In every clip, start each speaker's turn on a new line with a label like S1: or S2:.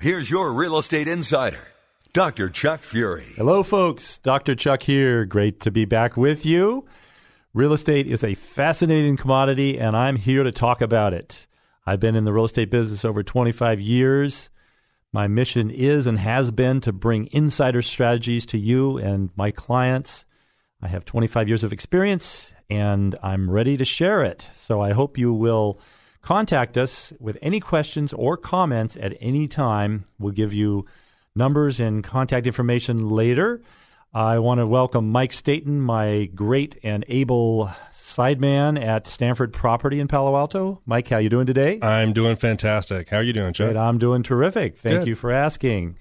S1: here's your real estate insider, Dr. Chuck Fury.
S2: Hello, folks. Dr. Chuck here. Great to be back with you. Real estate is a fascinating commodity, and I'm here to talk about it. I've been in the real estate business over 25 years. My mission is and has been to bring insider strategies to you and my clients. I have 25 years of experience and I'm ready to share it. So I hope you will contact us with any questions or comments at any time. We'll give you numbers and contact information later. I want to welcome Mike Staten, my great and able sideman at Stanford Property in Palo Alto. Mike, how you doing today?
S3: I'm doing fantastic. How are you doing, Chuck?
S2: Great, I'm doing terrific. Thank
S3: Good.
S2: you for asking.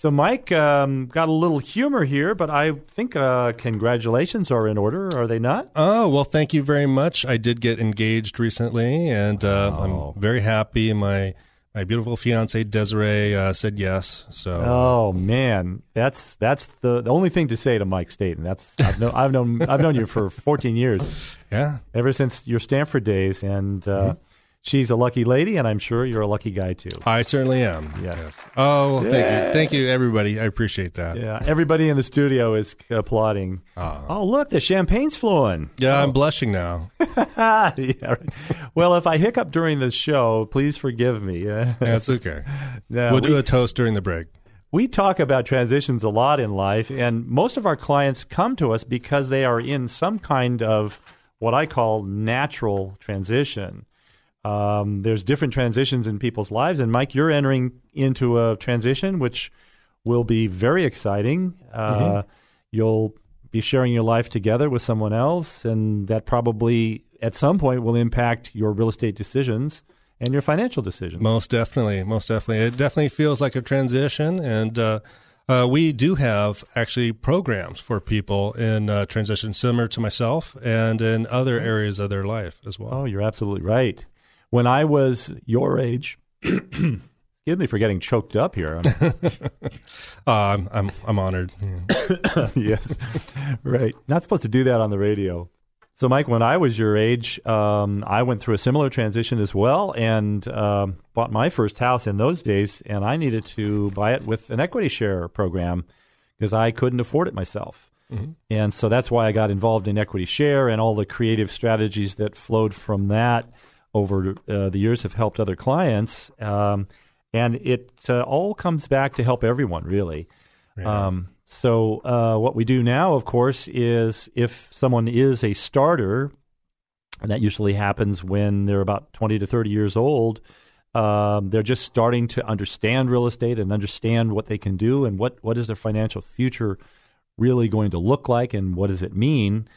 S2: So, Mike, um, got a little humor here, but I think uh, congratulations are in order, are they not?
S3: Oh, well, thank you very much. I did get engaged recently, and uh,
S2: Oh.
S3: I'm very happy. My my beautiful fiance Desiree uh, said yes. So
S2: Oh man, that's that's the, the only thing to say to Mike Staten. That's I've known I've known I've known you for 14 years,
S3: yeah,
S2: ever since your Stanford days, and uh,
S3: Mm-hmm.
S2: She's a lucky lady, and I'm sure you're a lucky guy too.
S3: I certainly am.
S2: Yes.
S3: Oh, well, thank you, thank you, everybody. I appreciate that. Yeah,
S2: Yeah, everybody in the studio is applauding. Oh, look, the champagne's flowing.
S3: Yeah, I'm blushing now.
S2: yeah, right. Well, if I hiccup during the show, please forgive me. Uh,
S3: That's okay.
S2: no,
S3: we'll
S2: we,
S3: do a toast during the break.
S2: we talk about transitions a lot in life, and most of our clients come to us because they are in some kind of what I call natural transition. Um, there's different transitions in people's lives, and Mike, you're entering into a transition which will be very exciting. Uh, You'll be sharing your life together with someone else, and that probably at some point will impact your real estate decisions and your financial decisions.
S3: Most definitely, most definitely. It definitely feels like a transition, and uh, uh, we do have actually programs for people in uh, transition, similar to myself, and in other areas of their life as well.
S2: Oh, you're absolutely right. When I was your age, excuse me for getting choked up here. I'm-
S3: Uh, I'm, I'm I'm honored. Yeah.
S2: yes, right. Not supposed to do that on the radio. So, Mike, when I was your age, um, I went through a similar transition as well, and um, bought my first house in those days. And I needed to buy it with an equity share program because I couldn't afford it myself. And so that's why I got involved in equity share, and all the creative strategies that flowed from that over uh, the years have helped other clients. Um, and it uh, all comes back to help everyone, really. Um, so uh, what we do now, of course, is if someone is a starter, and that usually happens when they're about 20 to 30 years old, um, they're just starting to understand real estate and understand what they can do and what, what is their financial future really going to look like and what does it mean.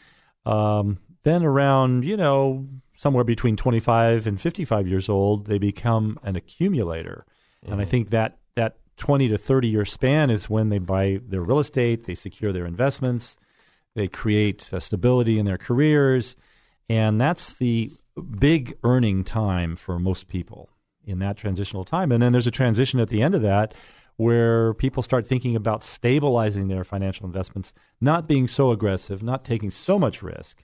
S2: Um, then around, you know, somewhere between 25 and 55 years old, they become an accumulator. And I think that that 20 to 30 year span is when they buy their real estate, they secure their investments, they create uh, stability in their careers, and that's the big earning time for most people in that transitional time. And then there's a transition at the end of that where people start thinking about stabilizing their financial investments, not being so aggressive, not taking so much risk.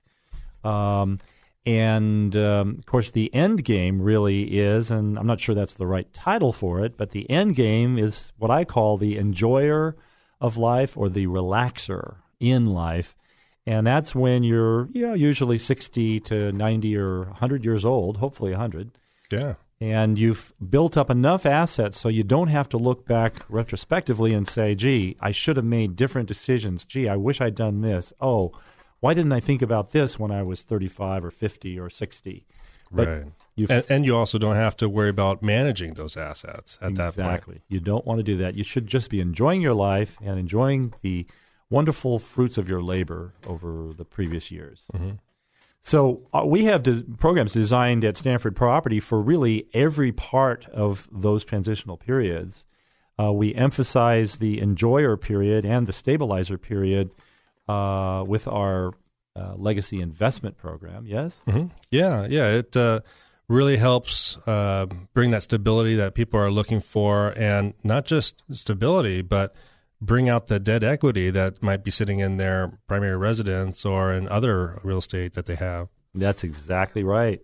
S2: Um, and um, of course, the end game really is, and I'm not sure that's the right title for it, but the end game is what I call the enjoyer of life or the relaxer in life. And that's when you're you know, usually 60 to 90 or 100 years old, hopefully 100.
S3: Yeah.
S2: and you've built up enough assets so you don't have to look back retrospectively and say, gee, I should have made different decisions. Gee, I wish I'd done this. Oh, why didn't I think about this when I was 35 or 50 or 60?
S3: But right. And, and, you also don't have to worry about managing those assets at
S2: exactly.
S3: that point.
S2: Exactly. You don't want to do that. You should just be enjoying your life and enjoying the wonderful fruits of your labor over the previous years. Mm-hmm. So uh, we have des- programs designed at Stanford Property for really every part of those transitional periods. Uh, we emphasize the enjoyer period and the stabilizer period uh, with our uh, legacy investment program. Yes.
S3: Mm-hmm. Yeah, yeah. It uh, really helps uh, bring that stability that people are looking for, and not just stability, but bring out the dead equity that might be sitting in their primary residence or in other real estate that they have.
S2: That's exactly right.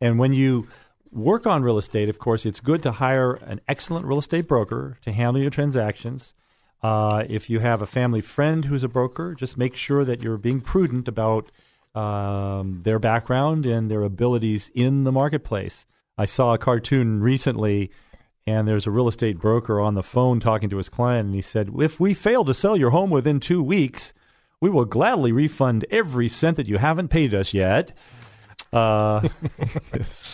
S2: And when you work on real estate, of course, it's good to hire an excellent real estate broker to handle your transactions. Uh, if you have a family friend who's a broker, just make sure that you're being prudent about um, their background and their abilities in the marketplace. I saw a cartoon recently and there's a real estate broker on the phone talking to his client, and he said, If we fail to sell your home within two weeks, we will gladly refund every cent that you haven't paid us yet. Uh,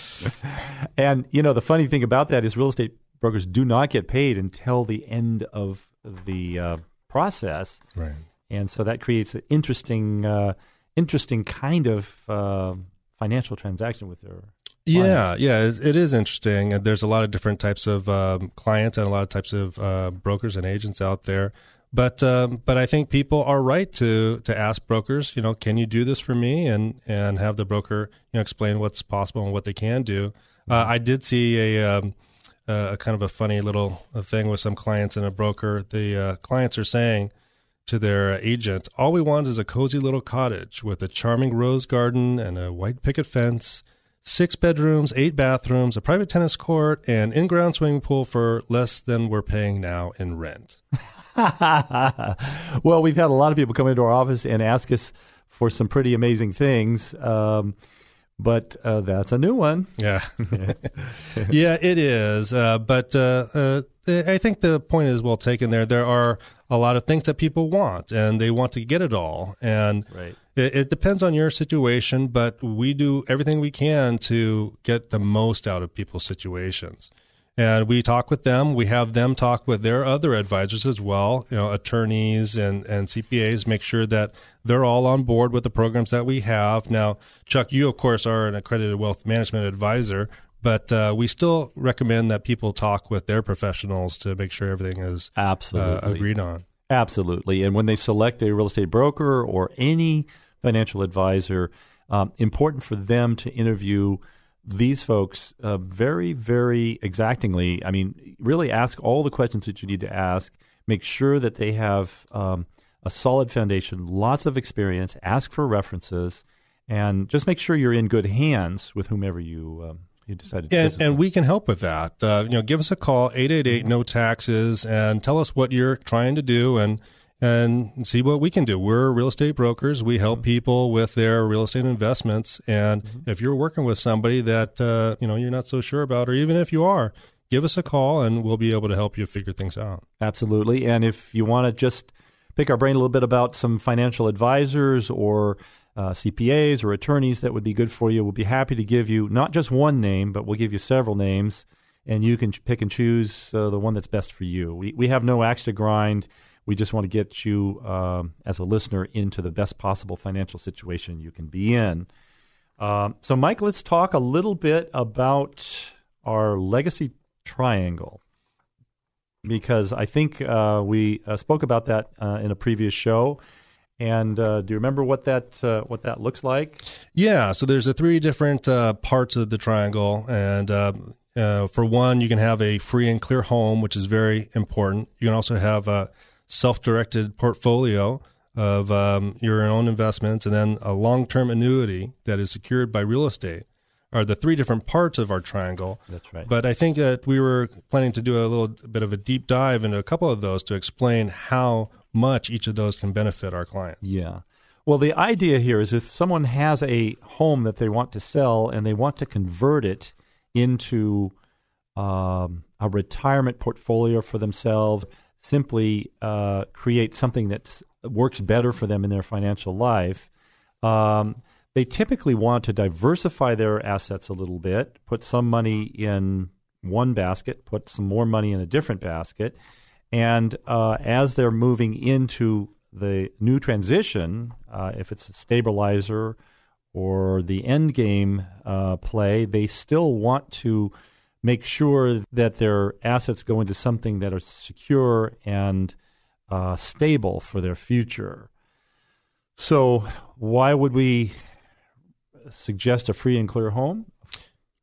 S2: and, you know, the funny thing about that is real estate brokers do not get paid until the end of the uh, process.
S3: Right.
S2: And so that creates an interesting, uh, interesting kind of uh, financial transaction with their
S3: yeah, yeah, it is interesting. And there's a lot of different types of um, clients and a lot of types of uh, brokers and agents out there. But um, but I think people are right to to ask brokers, you know, can you do this for me, and and have the broker you know explain what's possible and what they can do. Uh, I did see a um, a kind of a funny little thing with some clients and a broker. The uh, clients are saying to their agent, "All we want is a cozy little cottage with a charming rose garden and a white picket fence." six bedrooms, eight bathrooms, a private tennis court, and in ground swimming pool for less than we're paying now in rent.
S2: well, we've had a lot of people come into our office and ask us for some pretty amazing things. Um, but uh, that's a new one.
S3: Yeah, yeah, it is. Uh, but uh, uh, I think the point is well taken. There, there are a lot of things that people want, and they want to get it all. And
S2: right.
S3: It, it, depends on your situation, but we do everything we can to get the most out of people's situations. And we talk with them. We have them talk with their other advisors as well, you know, attorneys and, and CPAs, make sure that they're all on board with the programs that we have. Now, Chuck, you, of course, are an accredited wealth management advisor, but uh, we still recommend that people talk with their professionals to make sure everything is
S2: uh, absolutely
S3: uh, agreed on.
S2: Absolutely. And when they select a real estate broker or any financial advisor, um, important for them to interview these folks uh, very, very exactingly. I mean, really ask all the questions that you need to ask. Make sure that they have um, a solid foundation, lots of experience. Ask for references, and just make sure you're in good hands with whomever you. Um, you decided
S3: and, and we can help with that. Uh, you know, give us a call, 888 no taxes, and tell us what you're trying to do. And and see what we can do. We're real estate brokers. We help mm-hmm. people with their real estate investments. And mm-hmm. if you're working with somebody that uh, you know you're not so sure about, or even if you are, give us a call and we'll be able to help you figure things out.
S2: Absolutely. And if you want to just pick our brain a little bit about some financial advisors or uh, CPAs or attorneys that would be good for you, we'll be happy to give you not just one name, but we'll give you several names, and you can pick and choose uh, the one that's best for you. We we have no axe to grind we just want to get you, um, as a listener, into the best possible financial situation you can be in. Um, so, Mike, let's talk a little bit about our legacy triangle because I think uh, we uh, spoke about that uh, in a previous show. And uh, do you remember what that uh, what that looks like?
S3: Yeah, so there's a three different uh, parts of the triangle, and for one, you can have a free and clear home, which is very important. You can also have a self-directed portfolio of um, your own investments and then a long-term annuity that is secured by real estate are the three different parts of our triangle.
S2: That's right.
S3: But I think that we were planning to do a little bit of a deep dive into a couple of those to explain how much each of those can benefit our clients.
S2: Yeah. Well, the idea here is if someone has a home that they want to sell and they want to convert it into um, a retirement portfolio for themselves, simply uh, create something that works better for them in their financial life. Um, they typically want to diversify their assets a little bit, put some money in one basket, put some more money in a different basket. And uh, as they're moving into the new transition, uh, if it's a stabilizer or the end game uh, play, they still want to make sure that their assets go into something that are secure and uh, stable for their future. So, why would we suggest a free and clear home?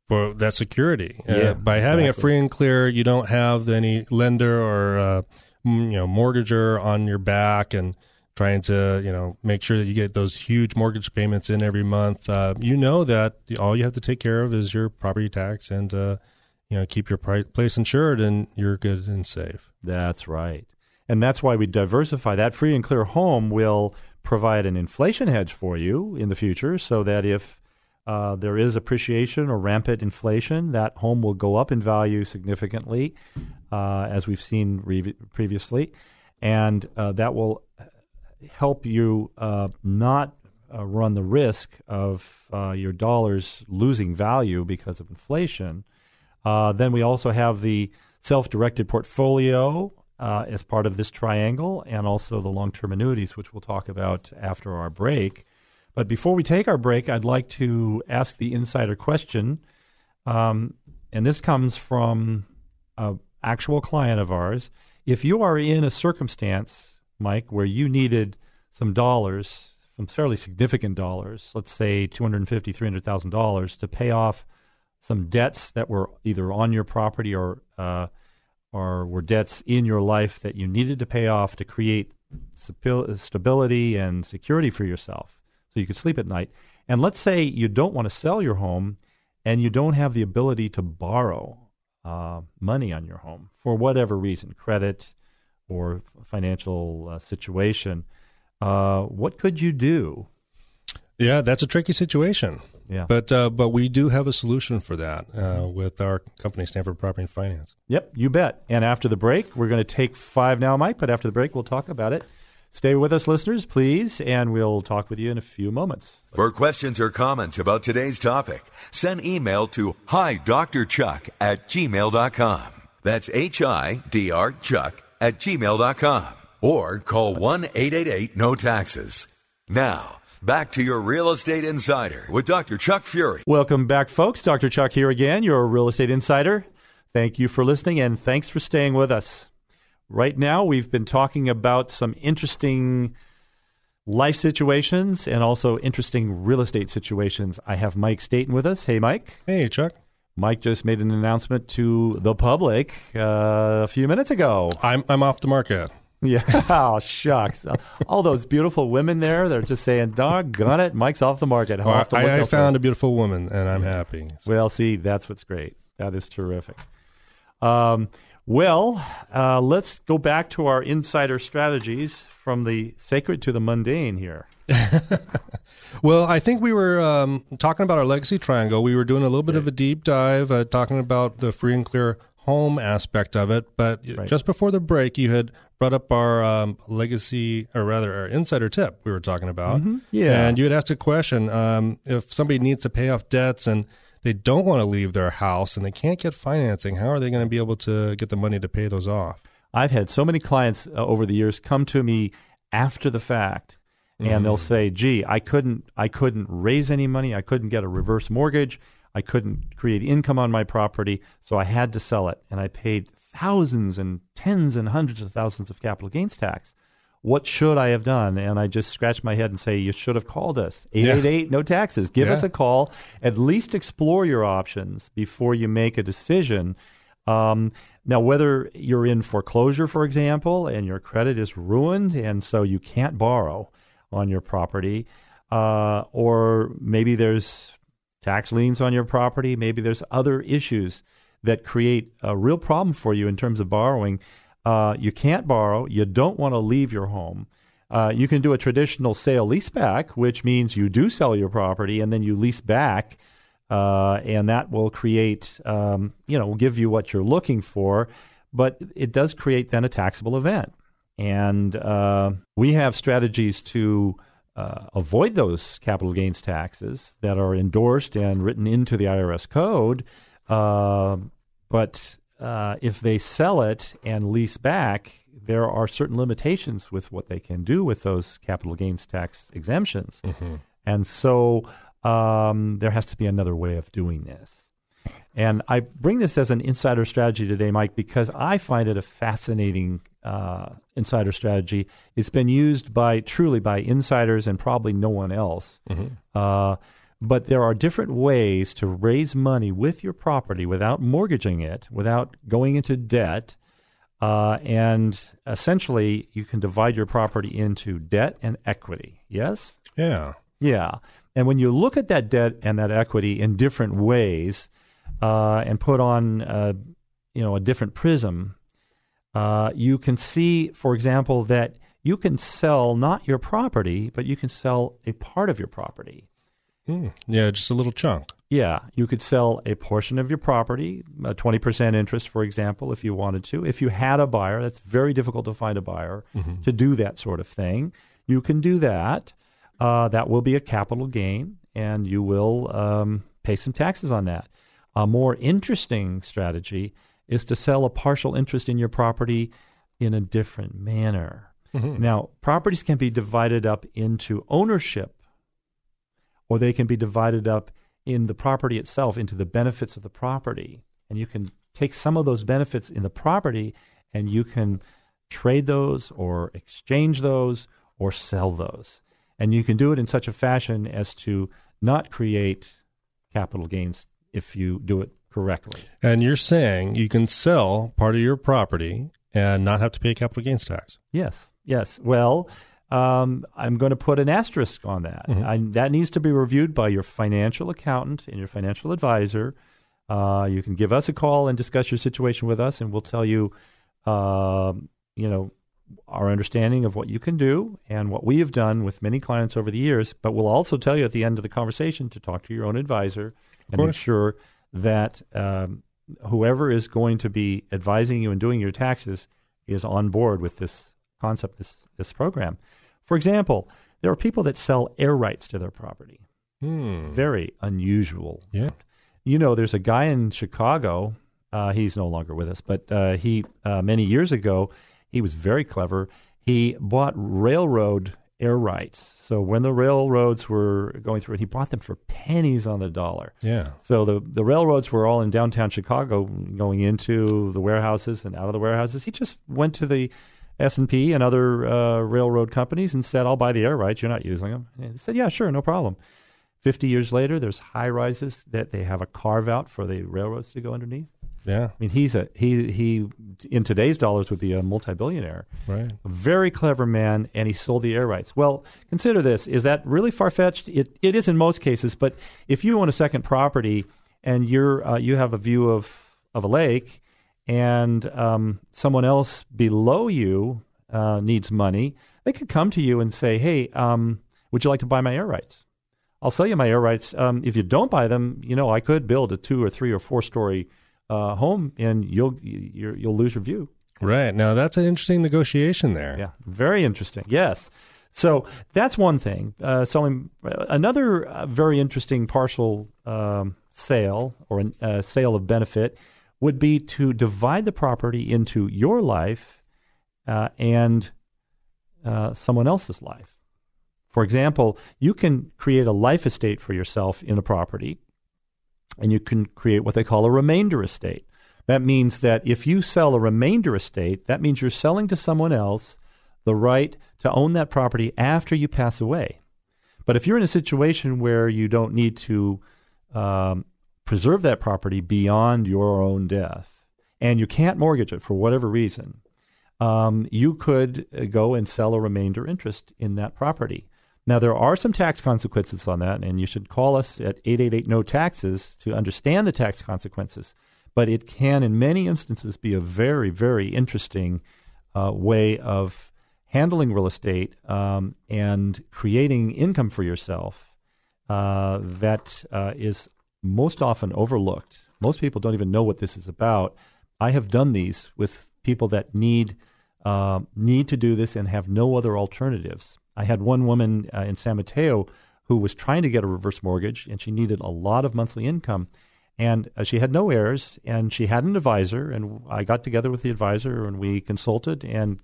S3: For that security.
S2: Yeah,
S3: uh, by having
S2: exactly.
S3: a free and clear, you don't have any lender or uh, you know mortgager on your back and trying to you know make sure that you get those huge mortgage payments in every month. Uh, you know that all you have to take care of is your property tax and uh, you know keep your place insured, and you're good and safe.
S2: That's right. And that's why we diversify. That free and clear home will provide an inflation hedge for you in the future so that if uh, there is appreciation or rampant inflation, that home will go up in value significantly, uh, as we've seen re- previously. And uh, that will help you uh, not uh, run the risk of uh, your dollars losing value because of inflation. Uh, then we also have the self directed portfolio uh, as part of this triangle, and also the long term annuities, which we'll talk about after our break. But before we take our break, I'd like to ask the insider question. Um, and this comes from an actual client of ours. If you are in a circumstance, Mike, where you needed some dollars, some fairly significant dollars, let's say $250,000, $300,000 to pay off some debts that were either on your property or uh, or were debts in your life that you needed to pay off to create stability and security for yourself so you could sleep at night. And let's say you don't want to sell your home and you don't have the ability to borrow uh, money on your home for whatever reason, credit or financial uh, situation. Uh, what could you do?
S3: Yeah, that's a tricky situation.
S2: Yeah.
S3: But uh, but we do have a solution for that uh, with our company, Stanford Property and Finance.
S2: Yep, you bet. And after the break, we're going to take five now, Mike, but after the break, we'll talk about it. Stay with us, listeners, please, and we'll talk with you in a few moments.
S1: For questions or comments about today's topic, send email to hi Dr. Chuck at gmail.com. That's H-I-D-R Chuck at gmail.com. Or call 1-888-NO-TAXES. Now, back to your Real Estate Insider with Dr. Chuck Fury.
S2: Welcome back, folks. Dr. Chuck here again, your real estate insider. Thank you for listening and thanks for staying with us. Right now, we've been talking about some interesting life situations and also interesting real estate situations. I have Mike Staten with us. Hey, Mike.
S3: Hey, Chuck.
S2: Mike just made an announcement to the public uh, a few minutes ago.
S3: I'm I'm off the market.
S2: Yeah, oh, shucks. All those beautiful women there, they're just saying, doggone it, Mike's off the market. I'll have to look
S3: I, I found a beautiful woman, and I'm happy.
S2: Well, see, that's what's great. That is terrific. Um, well, uh, let's go back to our insider strategies from the sacred to the mundane here.
S3: Well, I think we were um, talking about our legacy triangle. We were doing a little bit of a deep dive, uh, talking about the free and clear home aspect of it. But
S2: Right.
S3: just before the break, you had brought up our um, legacy, or rather, our insider tip we were talking about.
S2: Mm-hmm. Yeah.
S3: And you had asked a question um, if somebody needs to pay off debts and they don't want to leave their house and they can't get financing, how are they going to be able to get the money to pay those off?
S2: I've had so many clients uh, over the years come to me after the fact, and they'll say, "Gee, I couldn't, I couldn't raise any money. I couldn't get a reverse mortgage. I couldn't create income on my property, so I had to sell it, and I paid thousands and tens and hundreds of thousands of capital gains tax. What should I have done?" And I just scratch my head and say, "You should have called us. Eight eight eight, no taxes. Give us a call. At least explore your options before you make a decision." Um, now, whether you're in foreclosure, for example, and your credit is ruined, and so you can't borrow on your property, uh, or maybe there's tax liens on your property, maybe there's other issues that create a real problem for you in terms of borrowing. Uh, you can't borrow. You don't want to leave your home. Uh, you can do a traditional sale leaseback, which means you do sell your property and then you lease back uh, and that will create, um, you know, give you what you're looking for, but it does create then a taxable event. And uh, we have strategies to uh, avoid those capital gains taxes that are endorsed and written into the IRS code. Uh, but uh, if they sell it and lease back, there are certain limitations with what they can do with those capital gains tax exemptions. Mm-hmm. And so um, there has to be another way of doing this. And I bring this as an insider strategy today, Mike, because I find it a fascinating uh, insider strategy. It's been used by truly by insiders and probably no one else. Mm-hmm. Uh, but there are different ways to raise money with your property without mortgaging it, without going into debt. Uh, and essentially, you can divide your property into debt and equity. Yes?
S3: Yeah.
S2: Yeah. And when you look at that debt and that equity in different ways uh, and put on, uh, you know, a different prism, uh, you can see, for example, that you can sell not your property, but you can sell a part of your property.
S3: Mm, yeah, just a little chunk.
S2: Yeah, you could sell a portion of your property, a 20% interest, for example, if you wanted to. If you had a buyer, that's very difficult to find a buyer mm-hmm. to do that sort of thing. You can do that. Uh, that will be a capital gain, and you will um, pay some taxes on that. A more interesting strategy is to sell a partial interest in your property in a different manner. Mm-hmm. Now, properties can be divided up into ownership, or they can be divided up in the property itself into the benefits of the property. And you can take some of those benefits in the property and you can trade those or exchange those or sell those. And you can do it in such a fashion as to not create capital gains if you do it correctly.
S3: And you're saying you can sell part of your property and not have to pay capital gains tax?
S2: Yes, yes. Well, um, I'm going to put an asterisk on that. Mm-hmm. I, that needs to be reviewed by your financial accountant and your financial advisor. Uh, you can give us a call and discuss your situation with us, and we'll tell you, uh, you know, our understanding of what you can do and what we have done with many clients over the years. But we'll also tell you at the end of the conversation to talk to your own advisor and make sure that um, whoever is going to be advising you and doing your taxes is on board with this concept, this this program. For example, there are people that sell air rights to their property. Hmm. Very unusual.
S3: Yeah.
S2: You know, there's a guy in Chicago. Uh, he's no longer with us, but uh, he uh, many years ago he was very clever. He bought railroad air rights. So when the railroads were going through it, he bought them for pennies on the dollar.
S3: Yeah.
S2: So the the railroads were all in downtown Chicago, going into the warehouses and out of the warehouses. He just went to the S and other uh, railroad companies and said, "I'll buy the air rights. You're not using them." And they said, "Yeah, sure, no problem." Fifty years later, there's high rises that they have a carve out for the railroads to go underneath.
S3: Yeah.
S2: I mean, he's a he he in today's dollars would be a multi-billionaire.
S3: Right.
S2: A very clever man, and he sold the air rights. Well, consider this: is that really far-fetched? It it is in most cases, but if you own a second property and you're uh, you have a view of of a lake, and um, someone else below you uh, needs money, they could come to you and say, "Hey, um, would you like to buy my air rights?" I'll sell you my air rights. Um, if you don't buy them, you know, I could build a two or three or four story uh, home, and you'll you will lose your view.
S3: Right now, that's an interesting negotiation there.
S2: Yeah, very interesting. Yes. So that's one thing. Uh, selling another uh, very interesting partial um, sale or a uh, sale of benefit would be to divide the property into your life uh, and uh, someone else's life. For example, you can create a life estate for yourself in a property and you can create what they call a remainder estate. That means that if you sell a remainder estate, that means you're selling to someone else the right to own that property after you pass away. But if you're in a situation where you don't need to um, preserve that property beyond your own death, and you can't mortgage it for whatever reason, um, you could uh, go and sell a remainder interest in that property. Now, there are some tax consequences on that, and you should call us at 888 No Taxes to understand the tax consequences. But it can, in many instances, be a very, very interesting uh, way of handling real estate um, and creating income for yourself uh, that uh, is most often overlooked. Most people don't even know what this is about. I have done these with people that need uh, need to do this and have no other alternatives. I had one woman uh, in San Mateo who was trying to get a reverse mortgage, and she needed a lot of monthly income. And uh, she had no heirs, and she had an advisor. And I got together with the advisor, and we consulted and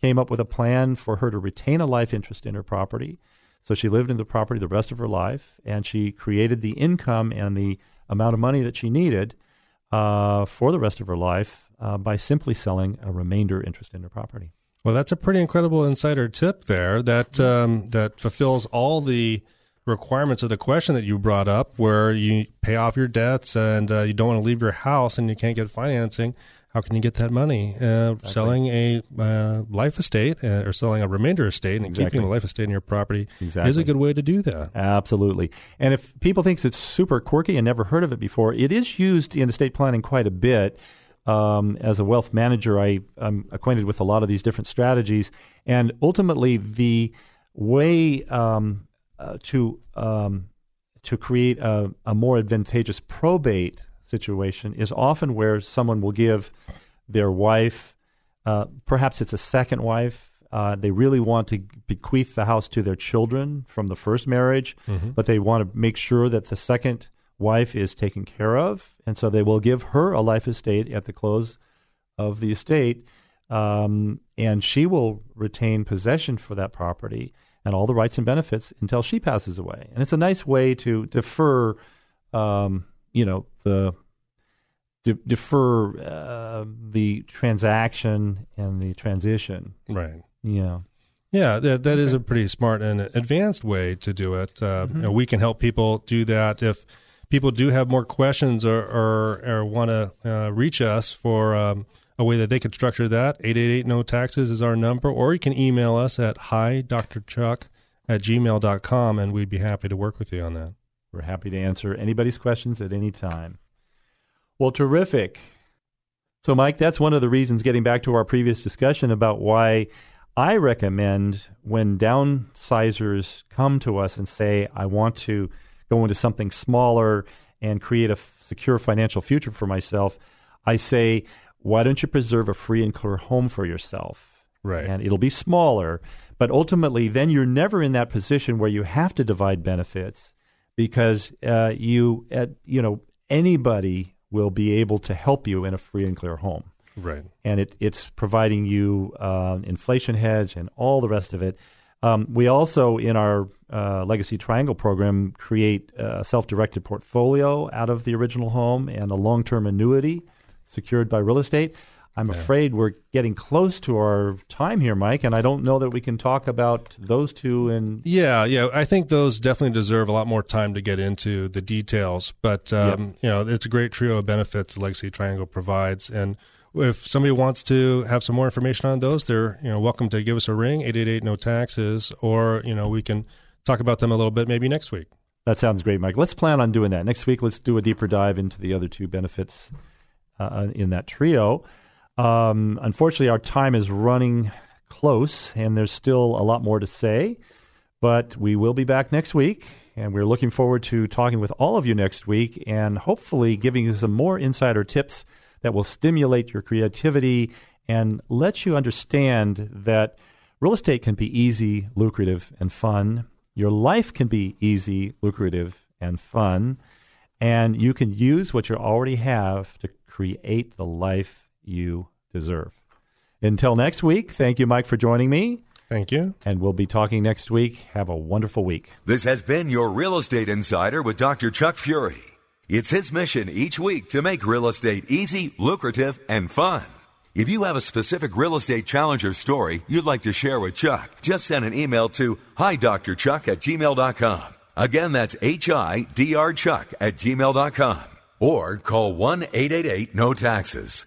S2: came up with a plan for her to retain a life interest in her property. So she lived in the property the rest of her life, and she created the income and the amount of money that she needed uh, for the rest of her life uh, by simply selling a remainder interest in her property.
S3: Well, that's a pretty incredible insider tip there that um, that fulfills all the requirements of the question that you brought up, where you pay off your debts and uh, you don't want to leave your house and you can't get financing. How can you get that money? Uh, exactly. Selling a uh, life estate uh, or selling a remainder estate and exactly. keeping the life estate in your property exactly. is a good way to do that.
S2: Absolutely. And if people think it's super quirky and never heard of it before, it is used in estate planning quite a bit. Um, as a wealth manager, I, I'm acquainted with a lot of these different strategies, and ultimately the way um, uh, to um, to create a, a, more advantageous probate situation is often where someone will give their wife, uh, perhaps it's a second wife. Uh, they really want to bequeath the house to their children from the first marriage, mm-hmm. but they want to make sure that the second wife is taken care of, and so they will give her a life estate at the close of the estate, um, and she will retain possession for that property and all the rights and benefits until she passes away. And it's a nice way to defer, um, you know, the de- defer uh, the transaction and the transition.
S3: Right.
S2: Yeah.
S3: Yeah, that, that okay. is a pretty smart and advanced way to do it. Uh, mm-hmm. you know, we can help people do that if people do have more questions or, or, or want to uh, reach us for um, a way that they could structure that. 888 No Taxes is our number, or you can email us at hi Dr. Chuck at gmail.com and we'd be happy to work with you on that.
S2: We're happy to answer anybody's questions at any time. Well, terrific. So, Mike, that's one of the reasons, getting back to our previous discussion about why I recommend when downsizers come to us and say, I want to go into something smaller and create a f- secure financial future for myself, I say, why don't you preserve a free and clear home for yourself?
S3: Right.
S2: And it'll be smaller, but ultimately, then you're never in that position where you have to divide benefits because uh, you, uh, you know, anybody will be able to help you in a free and clear home.
S3: Right.
S2: And it, it's providing you uh, inflation hedge and all the rest of it. Um, we also, in our uh, Legacy Triangle program, create a self directed portfolio out of the original home and a long term annuity secured by real estate. I'm yeah. afraid we're getting close to our time here, Mike, and I don't know that we can talk about those two. And
S3: yeah, yeah, I think those definitely deserve a lot more time to get into the details. But um, you know, it's a great trio of benefits Legacy Triangle provides, and if somebody wants to have some more information on those, they're you know welcome to give us a ring eight eight eight no taxes, or you know we can talk about them a little bit maybe next week.
S2: That sounds great, Mike. Let's plan on doing that next week. Let's do a deeper dive into the other two benefits uh, in that trio. Um, unfortunately, our time is running close, and there's still a lot more to say. But we will be back next week, and we're looking forward to talking with all of you next week and hopefully giving you some more insider tips that will stimulate your creativity and let you understand that real estate can be easy, lucrative, and fun. Your life can be easy, lucrative, and fun. And you can use what you already have to create the life you deserve. Until next week, thank you, Mike, for joining me.
S3: Thank you.
S2: And we'll be talking next week. Have a wonderful week.
S1: This has been your Real Estate Insider with Dr. Chuck Fury. It's his mission each week to make real estate easy, lucrative, and fun. If you have a specific real estate challenge or story you'd like to share with Chuck, just send an email to hidrchuck at gmail.com. Again, that's H-I-D-R-Chuck at gmail.com. Or call 1 888 No Taxes.